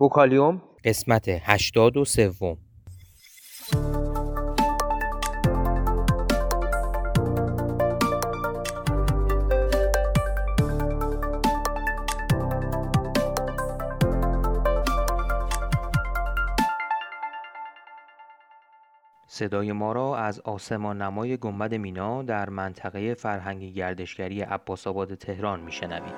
بوکالیوم قسمت هشتاد و سوم صدای ما را از آسمان نمای گنبد مینا در منطقه فرهنگی گردشگری عباس آباد تهران میشنوید.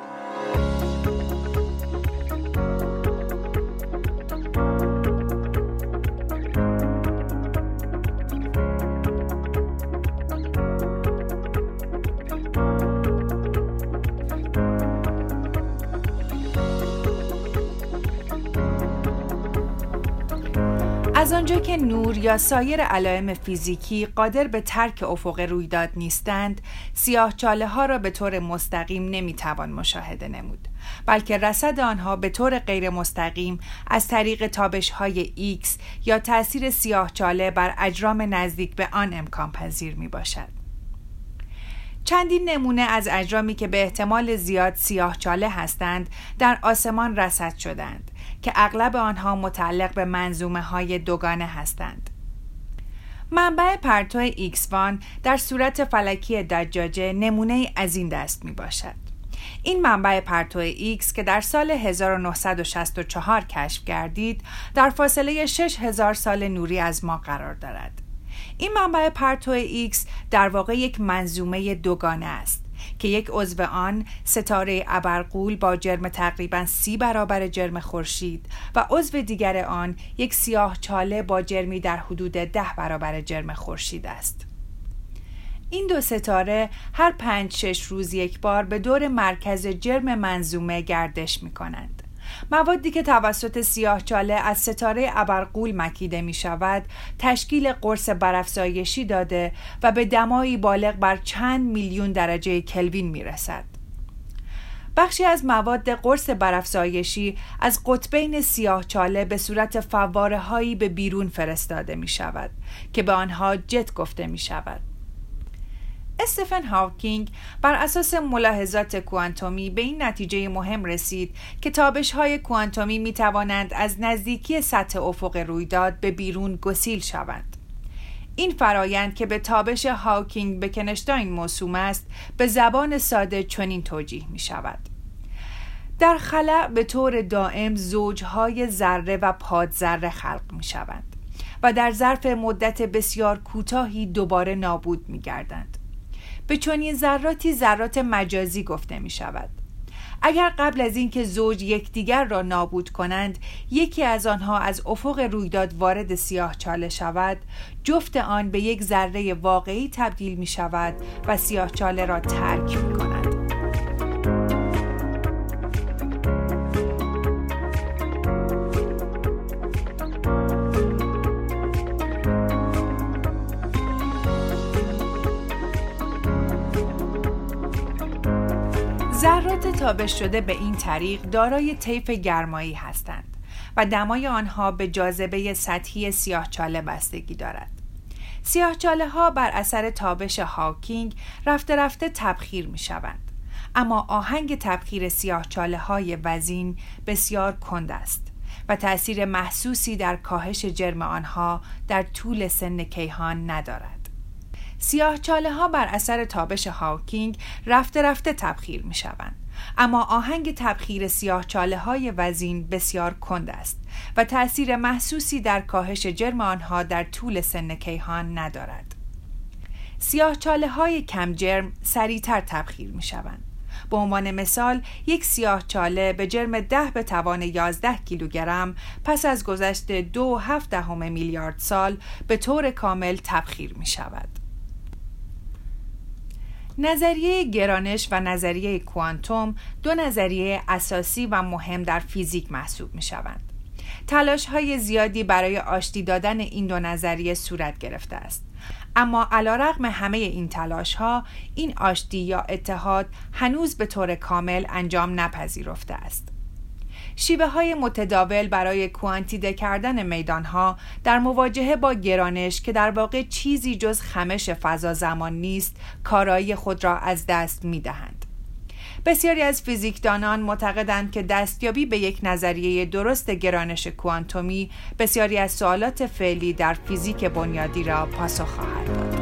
از آنجا که نور یا سایر علائم فیزیکی قادر به ترک افق رویداد نیستند سیاه چاله ها را به طور مستقیم نمی‌توان مشاهده نمود بلکه رسد آنها به طور غیر مستقیم از طریق تابش های X یا تاثیر سیاه چاله بر اجرام نزدیک به آن امکان پذیر می باشد. چندین نمونه از اجرامی که به احتمال زیاد سیاه چاله هستند در آسمان رصد شدند که اغلب آنها متعلق به منظومه های دوگانه هستند. منبع پرتو ایکس وان در صورت فلکی دجاجه نمونه از این دست می باشد. این منبع پرتو ایکس که در سال 1964 کشف گردید در فاصله 6000 سال نوری از ما قرار دارد. این منبع پرتو ایکس در واقع یک منظومه دوگانه است که یک عضو آن ستاره ابرقول با جرم تقریبا سی برابر جرم خورشید و عضو دیگر آن یک سیاه چاله با جرمی در حدود ده برابر جرم خورشید است. این دو ستاره هر پنج شش روز یک بار به دور مرکز جرم منظومه گردش می کنند. موادی که توسط سیاهچاله از ستاره ابرقول مکیده می شود تشکیل قرص برافزایشی داده و به دمایی بالغ بر چند میلیون درجه کلوین می رسد. بخشی از مواد قرص برافزایشی از قطبین سیاهچاله به صورت فواره هایی به بیرون فرستاده می شود که به آنها جت گفته می شود. استفن هاوکینگ بر اساس ملاحظات کوانتومی به این نتیجه مهم رسید که تابش های کوانتومی می توانند از نزدیکی سطح افق رویداد به بیرون گسیل شوند. این فرایند که به تابش هاوکینگ به کنشتاین موسوم است به زبان ساده چنین توجیه می شود. در خلع به طور دائم زوجهای ذره و پادذره خلق می شوند و در ظرف مدت بسیار کوتاهی دوباره نابود می گردند. به چنین ذراتی ذرات مجازی گفته می شود. اگر قبل از اینکه زوج یکدیگر را نابود کنند یکی از آنها از افق رویداد وارد سیاه چاله شود جفت آن به یک ذره واقعی تبدیل می شود و سیاه چاله را ترک می کند. تابش شده به این طریق دارای طیف گرمایی هستند و دمای آنها به جاذبه سطحی سیاهچاله بستگی دارد. سیاهچاله ها بر اثر تابش هاکینگ رفته رفته تبخیر می شوند. اما آهنگ تبخیر سیاهچاله های وزین بسیار کند است و تأثیر محسوسی در کاهش جرم آنها در طول سن کیهان ندارد. سیاه چاله ها بر اثر تابش هاوکینگ رفته رفته تبخیر می شوند. اما آهنگ تبخیر سیاه چاله های وزین بسیار کند است و تأثیر محسوسی در کاهش جرم آنها در طول سن کیهان ندارد. سیاه چاله های کم جرم سریعتر تبخیر می شوند. به عنوان مثال یک سیاه چاله به جرم ده به توان 11 کیلوگرم پس از گذشت دو هفت دهم میلیارد سال به طور کامل تبخیر می شود. نظریه گرانش و نظریه کوانتوم دو نظریه اساسی و مهم در فیزیک محسوب می شوند. تلاش های زیادی برای آشتی دادن این دو نظریه صورت گرفته است. اما علا رقم همه این تلاش ها این آشتی یا اتحاد هنوز به طور کامل انجام نپذیرفته است. شیوه های متداول برای کوانتیده کردن میدان ها در مواجهه با گرانش که در واقع چیزی جز خمش فضا زمان نیست کارایی خود را از دست می دهند. بسیاری از فیزیکدانان معتقدند که دستیابی به یک نظریه درست گرانش کوانتومی بسیاری از سوالات فعلی در فیزیک بنیادی را پاسخ خواهد داد.